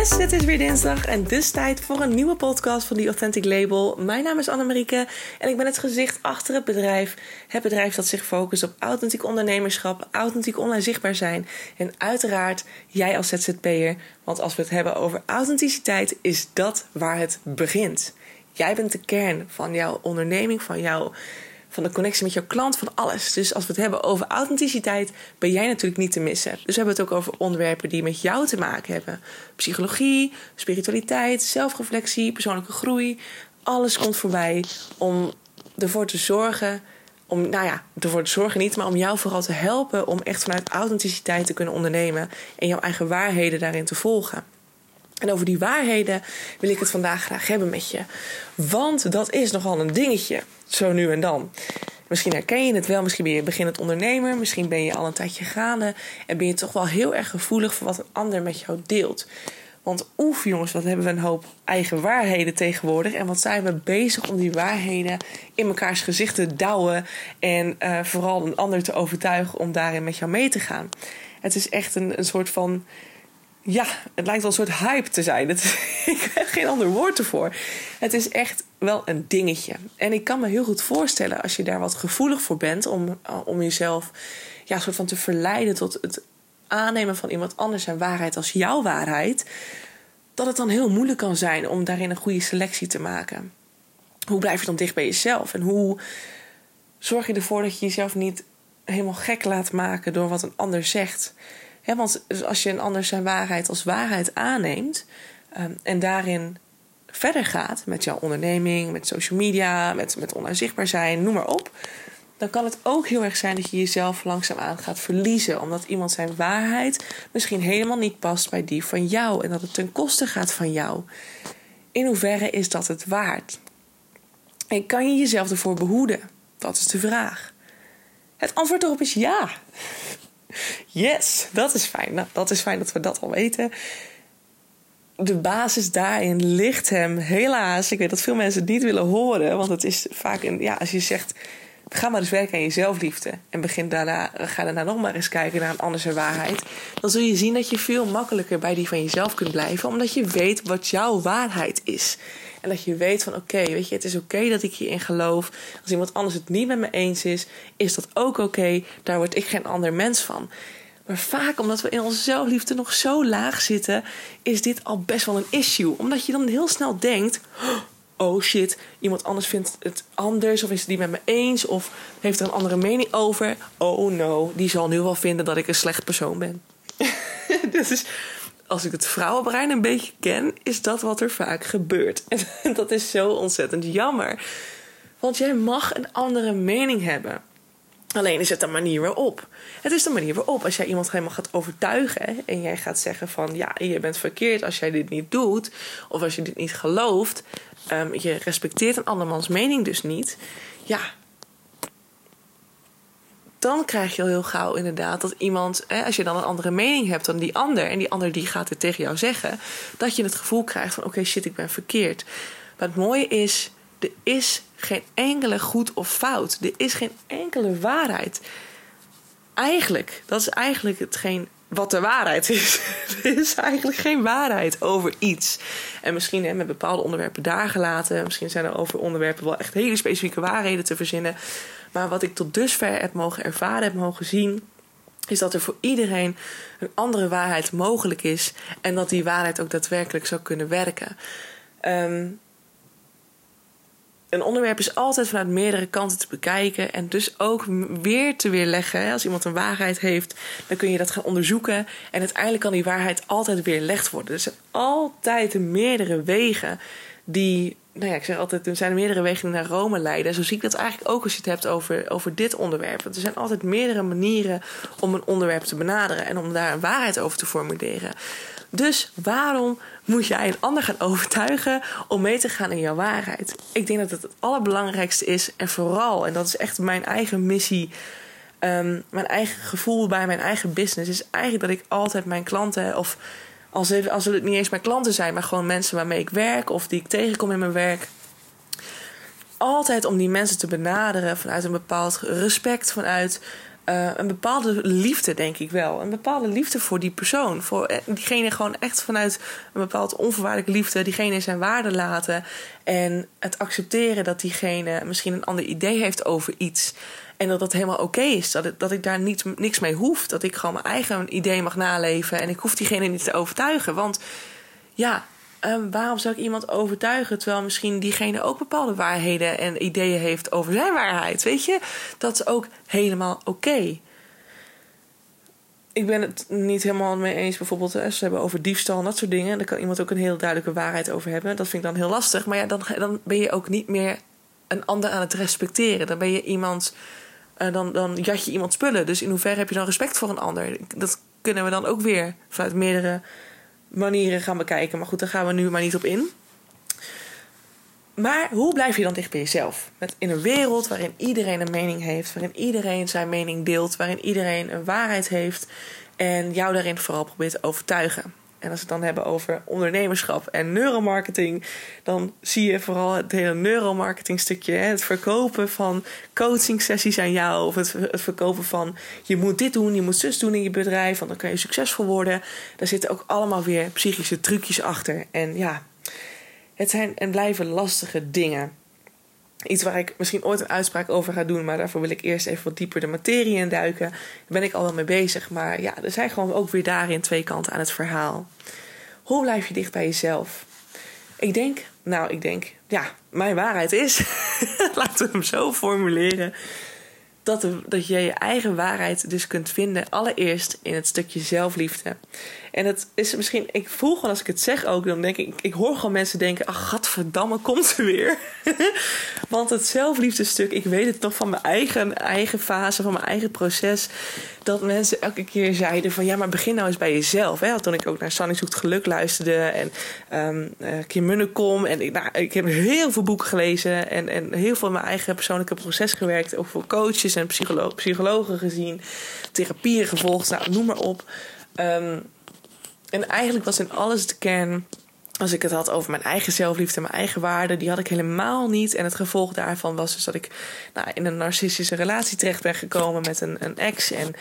Het is weer dinsdag en dus tijd voor een nieuwe podcast van The Authentic Label. Mijn naam is Annemarieke en ik ben het gezicht achter het bedrijf. Het bedrijf dat zich focust op authentiek ondernemerschap, authentiek online zichtbaar zijn en uiteraard jij als ZZP'er. Want als we het hebben over authenticiteit, is dat waar het begint. Jij bent de kern van jouw onderneming, van jouw van de connectie met jouw klant, van alles. Dus als we het hebben over authenticiteit, ben jij natuurlijk niet te missen. Dus we hebben het ook over onderwerpen die met jou te maken hebben: psychologie, spiritualiteit, zelfreflectie, persoonlijke groei. Alles komt voorbij om ervoor te zorgen. Om, nou ja, ervoor te zorgen niet, maar om jou vooral te helpen om echt vanuit authenticiteit te kunnen ondernemen en jouw eigen waarheden daarin te volgen. En over die waarheden wil ik het vandaag graag hebben met je. Want dat is nogal een dingetje, zo nu en dan. Misschien herken je het wel, misschien ben je beginnend ondernemer, misschien ben je al een tijdje gaande en ben je toch wel heel erg gevoelig voor wat een ander met jou deelt. Want oef jongens, wat hebben we een hoop eigen waarheden tegenwoordig. En wat zijn we bezig om die waarheden in mekaars gezicht te douwen. En uh, vooral een ander te overtuigen om daarin met jou mee te gaan. Het is echt een, een soort van ja, het lijkt wel een soort hype te zijn. Ik heb geen ander woord ervoor. Het is echt wel een dingetje. En ik kan me heel goed voorstellen als je daar wat gevoelig voor bent om, eh, om jezelf ja, soort van te verleiden tot het aannemen van iemand anders zijn waarheid als jouw waarheid. Dat het dan heel moeilijk kan zijn om daarin een goede selectie te maken. Hoe blijf je dan dicht bij jezelf? En hoe zorg je ervoor dat je jezelf niet helemaal gek laat maken door wat een ander zegt? Want als je een ander zijn waarheid als waarheid aanneemt um, en daarin verder gaat met jouw onderneming, met social media, met, met online zichtbaar zijn, noem maar op. Dan kan het ook heel erg zijn dat je jezelf langzaamaan gaat verliezen. Omdat iemand zijn waarheid misschien helemaal niet past bij die van jou. En dat het ten koste gaat van jou. In hoeverre is dat het waard? En kan je jezelf ervoor behoeden? Dat is de vraag. Het antwoord erop is ja. Yes, dat is fijn. Nou, dat is fijn dat we dat al weten. De basis daarin ligt hem helaas. Ik weet dat veel mensen het niet willen horen. Want het is vaak een, ja, als je zegt. Ga maar eens werken aan je zelfliefde. En begin daarna, ga daarna nog maar eens kijken naar een andere waarheid. Dan zul je zien dat je veel makkelijker bij die van jezelf kunt blijven. Omdat je weet wat jouw waarheid is. En dat je weet van oké, weet je, het is oké dat ik hierin geloof. Als iemand anders het niet met me eens is, is dat ook oké. Daar word ik geen ander mens van. Maar vaak omdat we in onze zelfliefde nog zo laag zitten, is dit al best wel een issue. Omdat je dan heel snel denkt: oh shit, iemand anders vindt het anders, of is het niet met me eens, of heeft er een andere mening over. Oh no, die zal nu wel vinden dat ik een slecht persoon ben. dus als ik het vrouwenbrein een beetje ken, is dat wat er vaak gebeurt. En dat is zo ontzettend jammer. Want jij mag een andere mening hebben. Alleen is het de manier waarop. Het is de manier waarop. Als jij iemand helemaal gaat overtuigen en jij gaat zeggen van ja, je bent verkeerd als jij dit niet doet, of als je dit niet gelooft, um, je respecteert een andermans mening dus niet. Ja, dan krijg je al heel gauw inderdaad dat iemand, hè, als je dan een andere mening hebt dan die ander, en die ander die gaat het tegen jou zeggen, dat je het gevoel krijgt van: oké, shit, ik ben verkeerd. Maar het mooie is, er is geen enkele goed of fout. Er is geen enkele waarheid. Eigenlijk, dat is eigenlijk hetgeen wat de waarheid is. er is eigenlijk geen waarheid over iets. En misschien hè, met bepaalde onderwerpen daar gelaten. Misschien zijn er over onderwerpen wel echt hele specifieke waarheden te verzinnen. Maar wat ik tot dusver heb mogen ervaren, heb mogen zien, is dat er voor iedereen een andere waarheid mogelijk is. En dat die waarheid ook daadwerkelijk zou kunnen werken. Um, een onderwerp is altijd vanuit meerdere kanten te bekijken. En dus ook weer te weerleggen. Als iemand een waarheid heeft, dan kun je dat gaan onderzoeken. En uiteindelijk kan die waarheid altijd weerlegd worden. Er zijn altijd meerdere wegen die. Nou ja, ik zeg altijd, er zijn meerdere wegen naar Rome leiden. Zo zie ik dat eigenlijk ook als je het hebt over, over dit onderwerp. Want er zijn altijd meerdere manieren om een onderwerp te benaderen en om daar een waarheid over te formuleren. Dus waarom moet jij een ander gaan overtuigen om mee te gaan in jouw waarheid? Ik denk dat het het allerbelangrijkste is. En vooral, en dat is echt mijn eigen missie. Um, mijn eigen gevoel bij mijn eigen business is eigenlijk dat ik altijd mijn klanten, of als, even, als het niet eens mijn klanten zijn, maar gewoon mensen waarmee ik werk of die ik tegenkom in mijn werk, altijd om die mensen te benaderen vanuit een bepaald respect, vanuit uh, een bepaalde liefde, denk ik wel. Een bepaalde liefde voor die persoon. Voor eh, diegene gewoon echt vanuit een bepaald onvoorwaardelijke liefde, diegene zijn waarde laten. En het accepteren dat diegene misschien een ander idee heeft over iets. En dat dat helemaal oké is. Dat, dat ik daar niet, niks mee hoef. Dat ik gewoon mijn eigen idee mag naleven. En ik hoef diegene niet te overtuigen. Want ja, um, waarom zou ik iemand overtuigen terwijl misschien diegene ook bepaalde waarheden en ideeën heeft over zijn waarheid? Weet je, dat is ook helemaal oké. Ik ben het niet helemaal mee eens, bijvoorbeeld, ze hebben over diefstal en dat soort dingen. Daar kan iemand ook een heel duidelijke waarheid over hebben. Dat vind ik dan heel lastig. Maar ja, dan, dan ben je ook niet meer een ander aan het respecteren. Dan ben je iemand, uh, dan, dan jat je iemand spullen. Dus in hoeverre heb je dan respect voor een ander? Dat kunnen we dan ook weer vanuit meerdere manieren gaan bekijken. Maar goed, daar gaan we nu maar niet op in. Maar hoe blijf je dan dicht bij jezelf? Met in een wereld waarin iedereen een mening heeft, waarin iedereen zijn mening deelt, waarin iedereen een waarheid heeft en jou daarin vooral probeert te overtuigen. En als we het dan hebben over ondernemerschap en neuromarketing, dan zie je vooral het hele neuromarketing stukje. Het verkopen van coaching sessies aan jou. Of het, het, verkopen van je moet dit doen, je moet zus doen in je bedrijf, want dan kan je succesvol worden. Daar zitten ook allemaal weer psychische trucjes achter. En ja, het zijn en blijven lastige dingen. Iets waar ik misschien ooit een uitspraak over ga doen, maar daarvoor wil ik eerst even wat dieper de materie in duiken. Daar ben ik al wel mee bezig. Maar ja, er zijn gewoon ook weer daarin twee kanten aan het verhaal. Hoe blijf je dicht bij jezelf? Ik denk, nou, ik denk, ja, mijn waarheid is, laten we hem zo formuleren, dat, dat je je eigen waarheid dus kunt vinden, allereerst in het stukje zelfliefde. En het is misschien, ik voel gewoon als ik het zeg ook, dan denk ik, ik hoor gewoon mensen denken: ach, gadverdamme, komt ze weer. Want het zelfliefdestuk, ik weet het toch van mijn eigen, eigen fase, van mijn eigen proces, dat mensen elke keer zeiden: van ja, maar begin nou eens bij jezelf. Hè? Toen ik ook naar Sanny Zoekt Geluk luisterde en um, uh, Kim Munnekom. En ik, nou, ik heb heel veel boeken gelezen en, en heel veel in mijn eigen persoonlijke proces gewerkt. Ook voor coaches en psycholo psychologen gezien, therapieën gevolgd, nou, noem maar op. Um, en eigenlijk was in alles de kern als ik het had over mijn eigen zelfliefde, mijn eigen waarde, die had ik helemaal niet. En het gevolg daarvan was dus dat ik nou, in een narcistische relatie terecht ben gekomen met een, een ex. En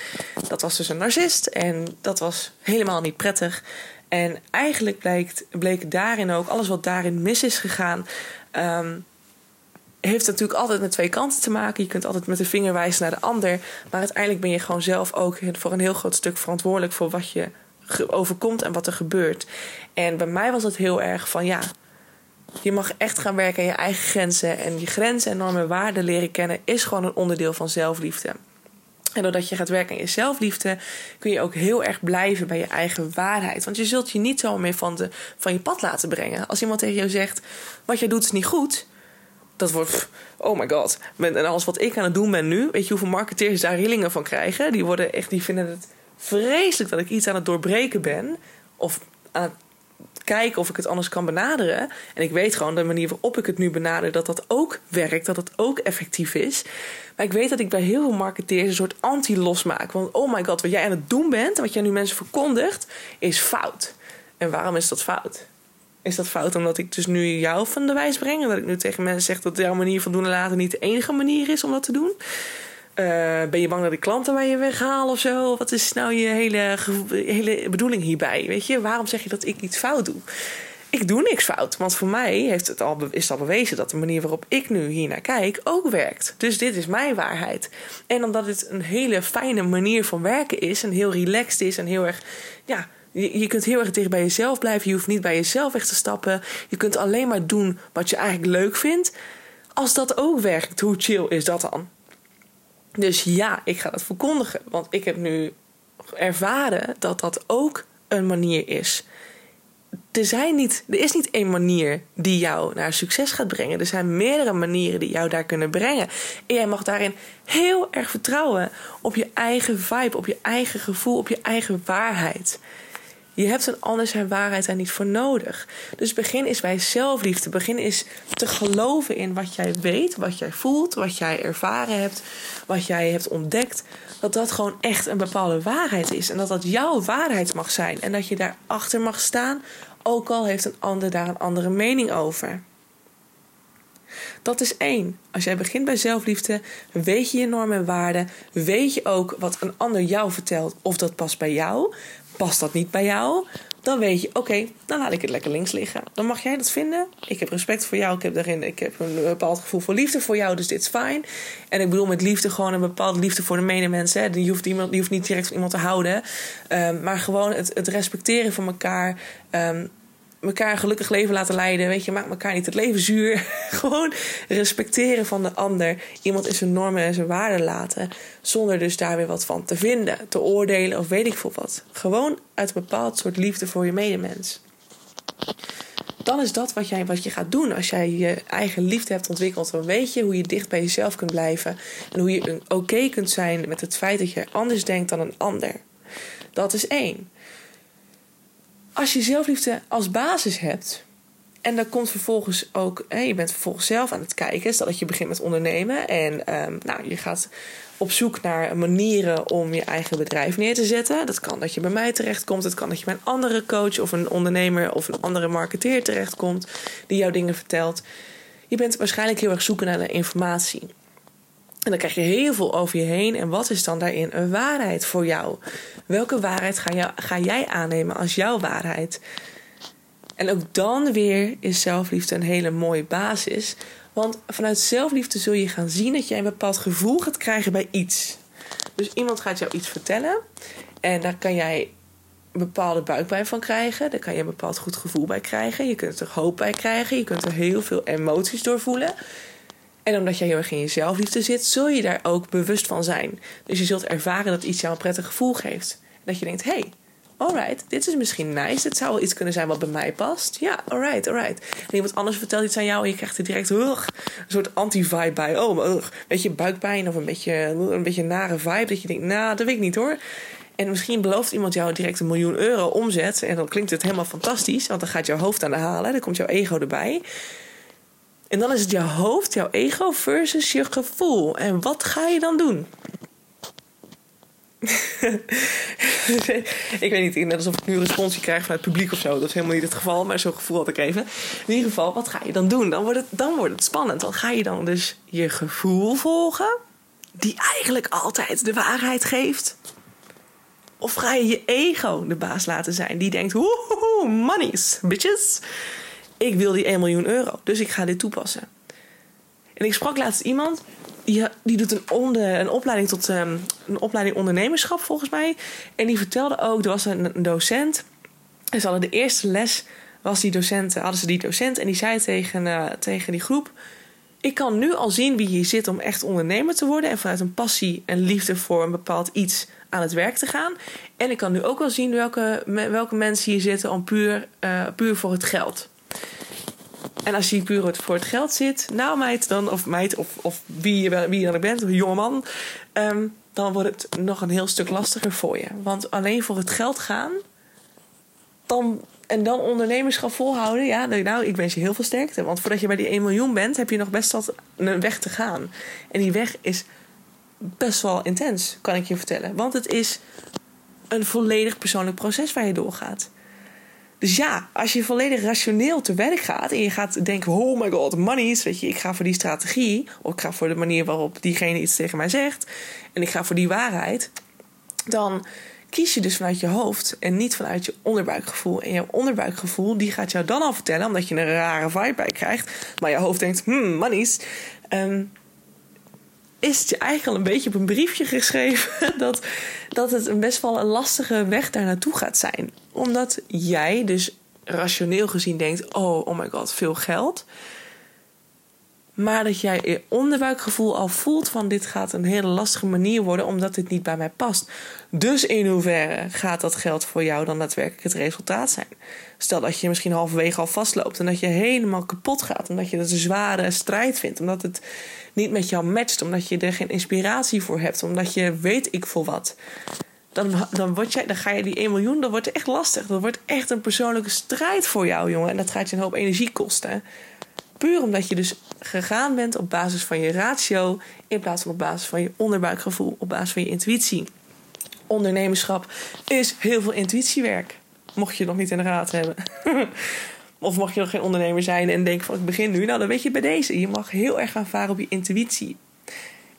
dat was dus een narcist. En dat was helemaal niet prettig. En eigenlijk blijkt, bleek daarin ook, alles wat daarin mis is gegaan. Um, heeft natuurlijk altijd met twee kanten te maken. Je kunt altijd met de vinger wijzen naar de ander. Maar uiteindelijk ben je gewoon zelf ook voor een heel groot stuk verantwoordelijk voor wat je overkomt en wat er gebeurt. En bij mij was het heel erg van ja, je mag echt gaan werken aan je eigen grenzen. En je grenzen en normen en waarden leren kennen is gewoon een onderdeel van zelfliefde. En doordat je gaat werken aan je zelfliefde, kun je ook heel erg blijven bij je eigen waarheid. Want je zult je niet zomaar meer van, de, van je pad laten brengen. Als iemand tegen jou zegt: wat jij doet is niet goed, dat wordt, oh my god. En alles wat ik aan het doen ben nu, weet je hoeveel marketeers daar rillingen van krijgen? Die, worden echt, die vinden het vreselijk dat ik iets aan het doorbreken ben. Of aan het kijken of ik het anders kan benaderen. En ik weet gewoon de manier waarop ik het nu benader, dat dat ook werkt, dat het ook effectief is. Maar ik weet dat ik bij heel veel marketeers een soort anti-los maak. Want oh my god, wat jij aan het doen bent, wat jij nu mensen verkondigt, is fout. En waarom is dat fout? Is dat fout omdat ik dus nu jou van de wijs breng? En dat ik nu tegen mensen zeg dat jouw manier van doen en laten niet de enige manier is om dat te doen? Uh, ben je bang dat ik klanten bij je weghaal of zo? Wat is nou je hele, hele bedoeling hierbij? Weet je, waarom zeg je dat ik iets fout doe? Ik doe niks fout, want voor mij heeft het al, is het al bewezen dat de manier waarop ik nu hier naar kijk ook werkt. Dus dit is mijn waarheid. En omdat het een hele fijne manier van werken is en heel relaxed is en heel erg, ja, je, je kunt heel erg dicht bij jezelf blijven. Je hoeft niet bij jezelf weg te stappen. Je kunt alleen maar doen wat je eigenlijk leuk vindt. Als dat ook werkt, hoe chill is dat dan? Dus ja, ik ga dat verkondigen. Want ik heb nu ervaren dat dat ook een manier is. Er, zijn niet, er is niet één manier die jou naar succes gaat brengen. Er zijn meerdere manieren die jou daar kunnen brengen. En jij mag daarin heel erg vertrouwen op je eigen vibe, op je eigen gevoel, op je eigen waarheid. Je hebt een ander zijn waarheid daar niet voor nodig. Dus begin is bij zelfliefde. Begin is te geloven in wat jij weet, wat jij voelt, wat jij ervaren hebt, wat jij hebt ontdekt. Dat dat gewoon echt een bepaalde waarheid is. En dat dat jouw waarheid mag zijn. En dat je daarachter mag staan, ook al heeft een ander daar een andere mening over. Dat is één. Als jij begint bij zelfliefde, weet je je normen en waarden. Weet je ook wat een ander jou vertelt of dat past bij jou. Past dat niet bij jou? Dan weet je, oké, dan laat ik het lekker links liggen. Dan mag jij dat vinden. Ik heb respect voor jou. Ik heb, daarin, ik heb een bepaald gevoel voor liefde voor jou, dus dit is fijn. En ik bedoel met liefde gewoon een bepaalde liefde voor de medemens. Hè. Je, hoeft iemand, je hoeft niet direct van iemand te houden. Um, maar gewoon het, het respecteren van elkaar. Um, elkaar een gelukkig leven laten leiden. Weet je, maak elkaar niet het leven zuur. Gewoon respecteren van de ander. Iemand in zijn normen en zijn waarden laten. Zonder dus daar weer wat van te vinden, te oordelen of weet ik veel wat. Gewoon uit een bepaald soort liefde voor je medemens. Dan is dat wat, jij, wat je gaat doen. Als jij je eigen liefde hebt ontwikkeld, dan weet je hoe je dicht bij jezelf kunt blijven. En hoe je oké kunt zijn met het feit dat je anders denkt dan een ander. Dat is één als je zelfliefde als basis hebt. En dan komt vervolgens ook, je bent vervolgens zelf aan het kijken. Stel dat je begint met ondernemen. En um, nou, je gaat op zoek naar manieren om je eigen bedrijf neer te zetten. Dat kan dat je bij mij terechtkomt. Het kan dat je bij een andere coach of een ondernemer of een andere marketeer terechtkomt. Die jou dingen vertelt. Je bent waarschijnlijk heel erg zoeken naar de informatie. En dan krijg je heel veel over je heen. En wat is dan daarin een waarheid voor jou? Welke waarheid ga, ga jij aannemen als jouw waarheid? En ook dan weer is zelfliefde een hele mooie basis. Want vanuit zelfliefde zul je gaan zien dat jij een bepaald gevoel gaat krijgen bij iets. Dus iemand gaat jou iets vertellen. En daar kan jij een bepaalde buikpijn van krijgen. Daar kan je een bepaald goed gevoel bij krijgen. Je kunt er hoop bij krijgen. Je kunt er heel veel emoties door voelen. En omdat jij heel erg in je zelfliefde zit, zul je daar ook bewust van zijn. Dus je zult ervaren dat iets jou een prettig gevoel geeft. Dat je denkt, hey, alright, dit is misschien nice. Dit zou wel iets kunnen zijn wat bij mij past. Ja, alright, alright. En iemand anders vertelt iets aan jou en je krijgt er direct een soort anti-vibe bij. Oh, maar ugh, weet je, buikpijn of een beetje, een beetje nare vibe. Dat je denkt, nou, dat weet ik niet hoor. En misschien belooft iemand jou direct een miljoen euro omzet. En dan klinkt het helemaal fantastisch, want dan gaat jouw hoofd aan de halen. Dan komt jouw ego erbij. En dan is het jouw hoofd, jouw ego versus je gevoel. En wat ga je dan doen? ik weet niet, net alsof ik nu een responsie krijg van het publiek of zo. Dat is helemaal niet het geval, maar zo'n gevoel had ik even. In ieder geval, wat ga je dan doen? Dan wordt het, dan wordt het spannend. Dan ga je dan dus je gevoel volgen, die eigenlijk altijd de waarheid geeft. Of ga je je ego de baas laten zijn, die denkt: woehoe, monies, bitches ik wil die 1 miljoen euro, dus ik ga dit toepassen. En ik sprak laatst iemand, die, die doet een, een opleiding tot um, een opleiding ondernemerschap volgens mij. En die vertelde ook, er was een, docent. En ze hadden de eerste les, was die docent, hadden ze die docent. En die zei tegen, uh, tegen die groep, ik kan nu al zien wie hier zit om echt ondernemer te worden. En vanuit een passie en liefde voor een bepaald iets aan het werk te gaan. En ik kan nu ook wel zien welke, welke mensen hier zitten om puur, uh, puur voor het geld. En als je puur voor het geld zit, nou meid, dan, of meid, of, of wie, je, wie dan ook bent, of jongeman, um, dan wordt het nog een heel stuk lastiger voor je. Want alleen voor het geld gaan, dan, en dan ondernemerschap volhouden, ja, nou, ik wens je heel veel sterkte. Want voordat je bij die 1 miljoen bent, heb je nog best wat een weg te gaan. En die weg is best wel intens, kan ik je vertellen. Want het is een volledig persoonlijk proces waar je doorgaat. Dus ja, als je volledig rationeel te werk gaat en je gaat denken: oh my god, money, weet je, ik ga voor die strategie, of ik ga voor de manier waarop diegene iets tegen mij zegt, en ik ga voor die waarheid, dan kies je dus vanuit je hoofd en niet vanuit je onderbuikgevoel. En jouw onderbuikgevoel die gaat jou dan al vertellen, omdat je een rare vibe bij krijgt, maar je hoofd denkt: hmm, monies. Um, is het je eigenlijk al een beetje op een briefje geschreven dat, dat het best wel een lastige weg daar naartoe gaat zijn. Omdat jij dus rationeel gezien denkt: oh, oh my god, veel geld. Maar dat jij je onderbuikgevoel al voelt van dit gaat een hele lastige manier worden omdat dit niet bij mij past. Dus in hoeverre gaat dat geld voor jou dan daadwerkelijk het resultaat zijn? Stel dat je misschien halverwege al vastloopt en dat je helemaal kapot gaat omdat je het een zware strijd vindt, omdat het niet met jou matcht, omdat je er geen inspiratie voor hebt, omdat je weet ik voor wat. Dan, dan, word jij, dan ga je die 1 miljoen, dat wordt echt lastig. Dat wordt echt een persoonlijke strijd voor jou, jongen. En dat gaat je een hoop energie kosten. Puur omdat je dus gegaan bent op basis van je ratio, in plaats van op basis van je onderbuikgevoel, op basis van je intuïtie. Ondernemerschap is heel veel intuïtiewerk. Mocht je nog niet in de raad hebben. Of mag je nog geen ondernemer zijn en denken van ik begin nu? Nou, dan weet je bij deze. Je mag heel erg gaan varen op je intuïtie.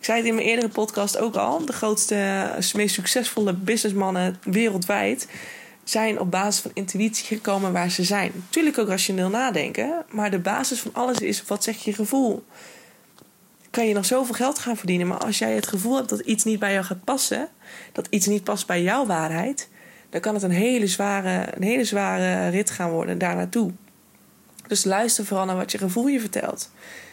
Ik zei het in mijn eerdere podcast ook al. De grootste, meest succesvolle businessmannen wereldwijd zijn op basis van intuïtie gekomen waar ze zijn. Tuurlijk ook rationeel nadenken, maar de basis van alles is wat zegt je gevoel. Kan je nog zoveel geld gaan verdienen, maar als jij het gevoel hebt dat iets niet bij jou gaat passen, dat iets niet past bij jouw waarheid, dan kan het een hele zware, een hele zware rit gaan worden daar naartoe. Dus luister vooral naar wat je gevoel je vertelt.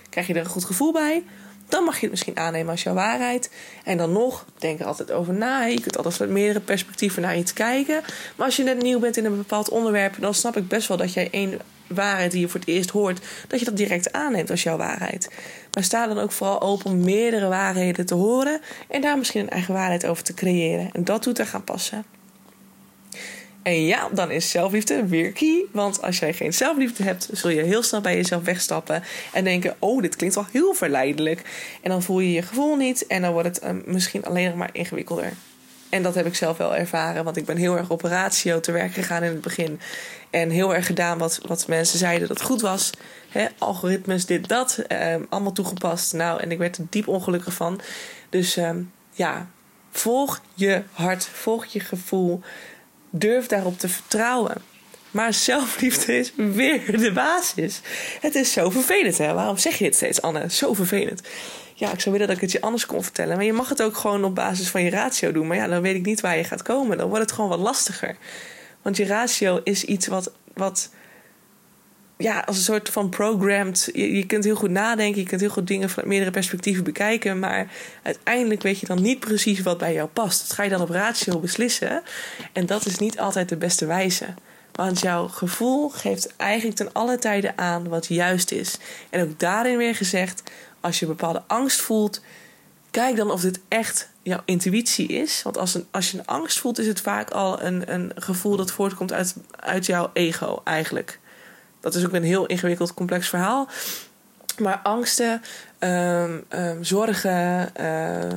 Krijg je er een goed gevoel bij? Dan mag je het misschien aannemen als jouw waarheid. En dan nog, denk er altijd over na. Je kunt altijd met meerdere perspectieven naar iets kijken. Maar als je net nieuw bent in een bepaald onderwerp, dan snap ik best wel dat jij één waarheid die je voor het eerst hoort, dat je dat direct aanneemt als jouw waarheid. Maar sta dan ook vooral open om meerdere waarheden te horen en daar misschien een eigen waarheid over te creëren. En dat doet er gaan passen. En ja, dan is zelfliefde weer key. Want als jij geen zelfliefde hebt, zul je heel snel bij jezelf wegstappen. En denken: Oh, dit klinkt wel heel verleidelijk. En dan voel je je gevoel niet. En dan wordt het um, misschien alleen nog maar ingewikkelder. En dat heb ik zelf wel ervaren. Want ik ben heel erg op ratio te werk gegaan in het begin. En heel erg gedaan wat, wat mensen zeiden dat goed was. He, algoritmes, dit, dat. Um, allemaal toegepast. Nou, en ik werd er diep ongelukkig van. Dus um, ja, volg je hart. Volg je gevoel. Durf daarop te vertrouwen. Maar zelfliefde is weer de basis. Het is zo vervelend, hè? Waarom zeg je het steeds, Anne? Zo vervelend. Ja, ik zou willen dat ik het je anders kon vertellen. Maar je mag het ook gewoon op basis van je ratio doen. Maar ja, dan weet ik niet waar je gaat komen. Dan wordt het gewoon wat lastiger. Want je ratio is iets wat, wat ja, als een soort van programmed. Je, kunt heel goed nadenken, je kunt heel goed dingen vanuit meerdere perspectieven bekijken. Maar uiteindelijk weet je dan niet precies wat bij jou past. Dat ga je dan op ratio beslissen. En dat is niet altijd de beste wijze. Want jouw gevoel geeft eigenlijk ten alle tijden aan wat juist is. En ook daarin weer gezegd: als je bepaalde angst voelt, kijk dan of dit echt jouw intuïtie is. Want als, een, als je een angst voelt, is het vaak al een, een gevoel dat voortkomt uit, uit jouw ego eigenlijk. Dat is ook een heel ingewikkeld, complex verhaal. Maar angsten, um, um, zorgen. Uh,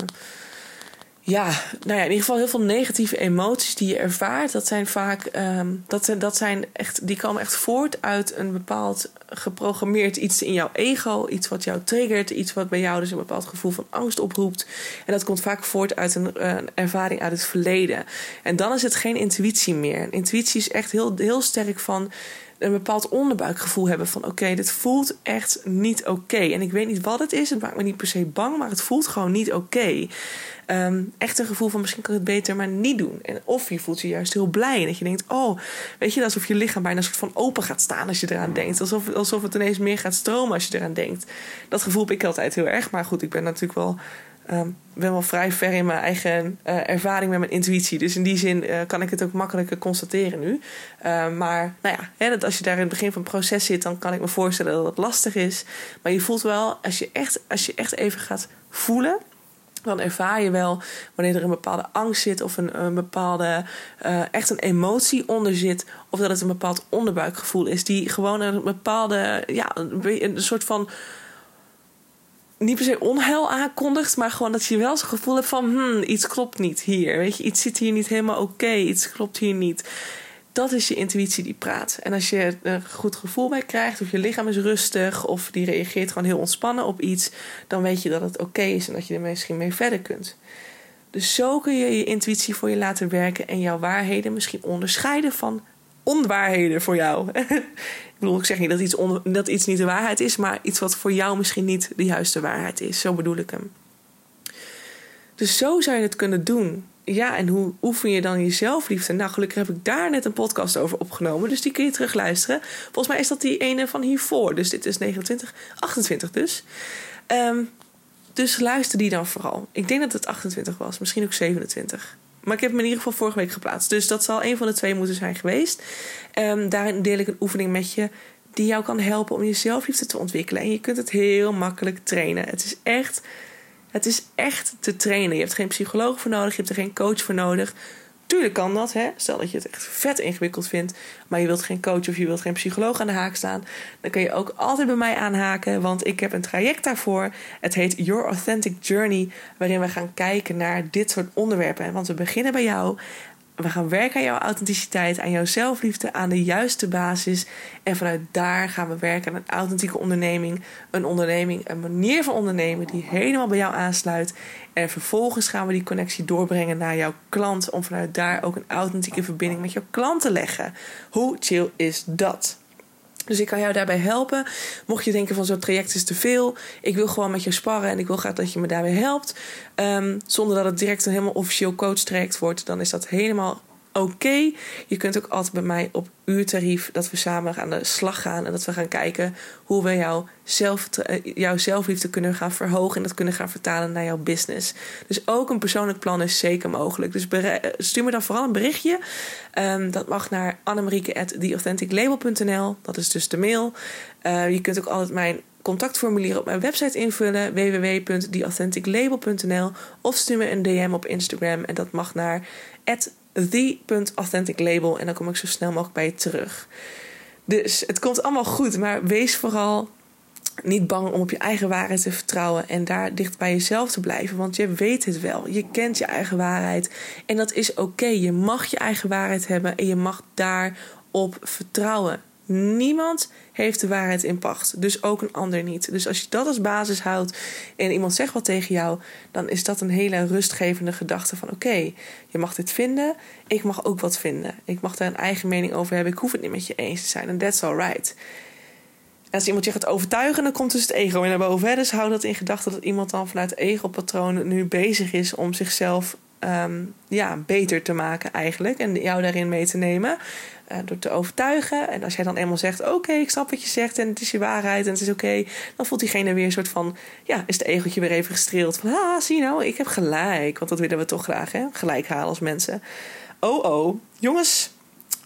ja, nou ja, in ieder geval heel veel negatieve emoties die je ervaart. Dat zijn vaak, um, dat, dat zijn echt, die komen echt voort uit een bepaald geprogrammeerd iets in jouw ego. Iets wat jou triggert. Iets wat bij jou dus een bepaald gevoel van angst oproept. En dat komt vaak voort uit een, ervaring uit het verleden. En dan is het geen intuïtie meer. Intuïtie is echt heel, heel sterk van een bepaald onderbuikgevoel hebben van oké, dit voelt echt niet oké. En ik weet niet wat het is, het maakt me niet per se bang, maar het voelt gewoon niet oké. Um, echt een gevoel van misschien kan het beter maar niet doen. En of je voelt je juist heel blij en dat je denkt, oh, weet je, alsof je lichaam bijna een soort van open gaat staan als je eraan denkt. Alsof, alsof het ineens meer gaat stromen als je eraan denkt. Dat gevoel heb ik altijd heel erg, maar goed, ik ben natuurlijk wel um, ben wel vrij ver in mijn eigen uh, ervaring met mijn intuïtie. Dus in die zin uh, kan ik het ook makkelijker constateren nu. Uh, maar nou ja, hè, dat als je daar in het begin van het proces zit, dan kan ik me voorstellen dat het lastig is. Maar je voelt wel, als je echt, als je echt even gaat voelen. Dan ervaar je wel wanneer er een bepaalde angst zit of een, een bepaalde, echt een emotie onder zit. Of dat het een bepaald onderbuikgevoel is, die gewoon een bepaalde, ja, een, een soort van niet per se onheil aankondigt, maar gewoon dat je wel zo'n gevoel hebt van hmm, iets klopt niet hier. Weet je, iets zit hier niet helemaal oké, iets klopt hier niet. Dat is je intuïtie die praat. En als je er een goed gevoel bij krijgt, of je lichaam is rustig, of die reageert gewoon heel ontspannen op iets, dan weet je dat het oké is en dat je er misschien mee verder kunt. Dus zo kun je je intuïtie voor je laten werken en jouw waarheden misschien onderscheiden van onwaarheden voor jou. ik bedoel, ik zeg niet dat iets, dat iets niet de waarheid is, maar iets wat voor jou misschien niet de juiste waarheid is. Zo bedoel ik hem. Dus zo zou je het kunnen doen. Ja, en hoe oefen je dan je zelfliefde? Nou, gelukkig heb ik daar net een podcast over opgenomen. Dus die kun je terugluisteren. Volgens mij is dat die ene van hiervoor. Dus dit is 29, 28 dus. Um, dus luister die dan vooral. Ik denk dat het 28 was, misschien ook 27. Maar ik heb hem in ieder geval vorige week geplaatst. Dus dat zal een van de twee moeten zijn geweest. Um, daarin deel ik een oefening met je die jou kan helpen om je zelfliefde te ontwikkelen. En je kunt het heel makkelijk trainen. Het is echt, het is echt te trainen. Je hebt geen psycholoog voor nodig, je hebt er geen coach voor nodig. Tuurlijk kan dat, hè? stel dat je het echt vet ingewikkeld vindt, maar je wilt geen coach of je wilt geen psycholoog aan de haak staan, dan kun je ook altijd bij mij aanhaken, want ik heb een traject daarvoor. Het heet Your Authentic Journey, waarin we gaan kijken naar dit soort onderwerpen. Want we beginnen bij jou. We gaan werken aan jouw authenticiteit, aan jouw zelfliefde, aan de juiste basis. En vanuit daar gaan we werken aan een authentieke onderneming. Een onderneming, een manier van ondernemen die helemaal bij jou aansluit. En vervolgens gaan we die connectie doorbrengen naar jouw klant. Om vanuit daar ook een authentieke verbinding met jouw klant te leggen. Hoe chill is dat? Dus ik kan jou daarbij helpen. Mocht je denken van zo'n traject is te veel. Ik wil gewoon met je sparren en ik wil graag dat je me daarbij helpt. Um, zonder dat het direct een helemaal officieel coach traject wordt. Dan is dat helemaal oké. Je kunt ook altijd bij mij op uurtarief dat we samen aan de slag gaan en dat we gaan kijken hoe we jouw, zelf, eh, jouw zelfliefde kunnen gaan verhogen en dat kunnen gaan vertalen naar jouw business. Dus ook een persoonlijk plan is zeker mogelijk. Dus stuur me dan vooral een berichtje. Um, dat mag naar annemarieke.theauthenticlabel.nl. Dat is dus de mail. Uh, je kunt ook altijd mijn contactformulier op mijn website invullen www.theauthenticlabel.nl of stuur me een DM op Instagram en dat mag naar the.authenticlabel en dan kom ik zo snel mogelijk bij je terug. Dus het komt allemaal goed, maar wees vooral niet bang om op je eigen waarheid te vertrouwen en daar dicht bij jezelf te blijven, want je weet het wel. Je kent je eigen waarheid en dat is oké. Je mag je eigen waarheid hebben en je mag daarop vertrouwen. Niemand heeft de waarheid in pacht. Dus ook een ander niet. Dus als je dat als basis houdt en iemand zegt wat tegen jou, dan is dat een hele rustgevende gedachte van oké, je mag dit vinden, ik mag ook wat vinden. Ik mag daar een eigen mening over hebben. Ik hoef het niet met je eens te zijn. En that's alright. Als iemand je gaat overtuigen, dan komt dus het ego weer naar boven. Dus hou dat in gedachten dat iemand dan vanuit ego-patroon nu bezig is om zichzelf Ehm, ja, beter te maken eigenlijk. En jou daarin mee te nemen. Uh, door te overtuigen. En als jij dan eenmaal zegt: Oké, ik snap wat je zegt en het is je waarheid en het is oké. dan voelt diegene weer een soort van: Ja, is de egeltje weer even gestreeld. Van ah, zie nou, ik heb gelijk. Want dat willen we toch graag, hè? Gelijk halen als mensen. Oh, oh. Jongens,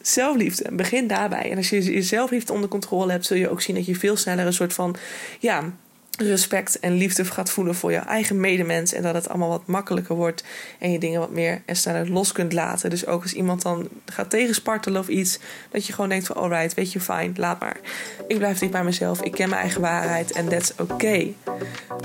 zelfliefde. Begin daarbij. En als je je zelfliefde onder controle hebt, zul je ook zien dat je veel sneller een soort van. Ja, respect en liefde gaat voelen voor je eigen medemens. En dat het allemaal wat makkelijker wordt. En je dingen wat meer en sneller los kunt laten. Dus ook als iemand dan gaat tegenspartelen of iets. Dat je gewoon denkt van alright, weet je, fijn, laat maar. Ik blijf dicht bij mezelf. Ik ken mijn eigen waarheid. En that's okay.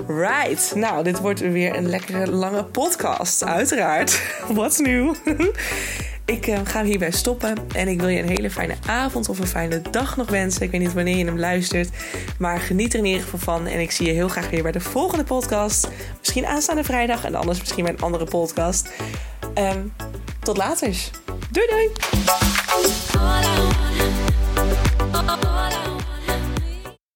Right. Nou, dit wordt weer een lekkere lange podcast. Uiteraard. What's new? Ik uh, ga hierbij stoppen en ik wil je een hele fijne avond of een fijne dag nog wensen. Ik weet niet wanneer je hem luistert, maar geniet er in ieder geval van. En ik zie je heel graag weer bij de volgende podcast. Misschien aanstaande vrijdag en anders misschien bij een andere podcast. Um, tot later. Doei doei!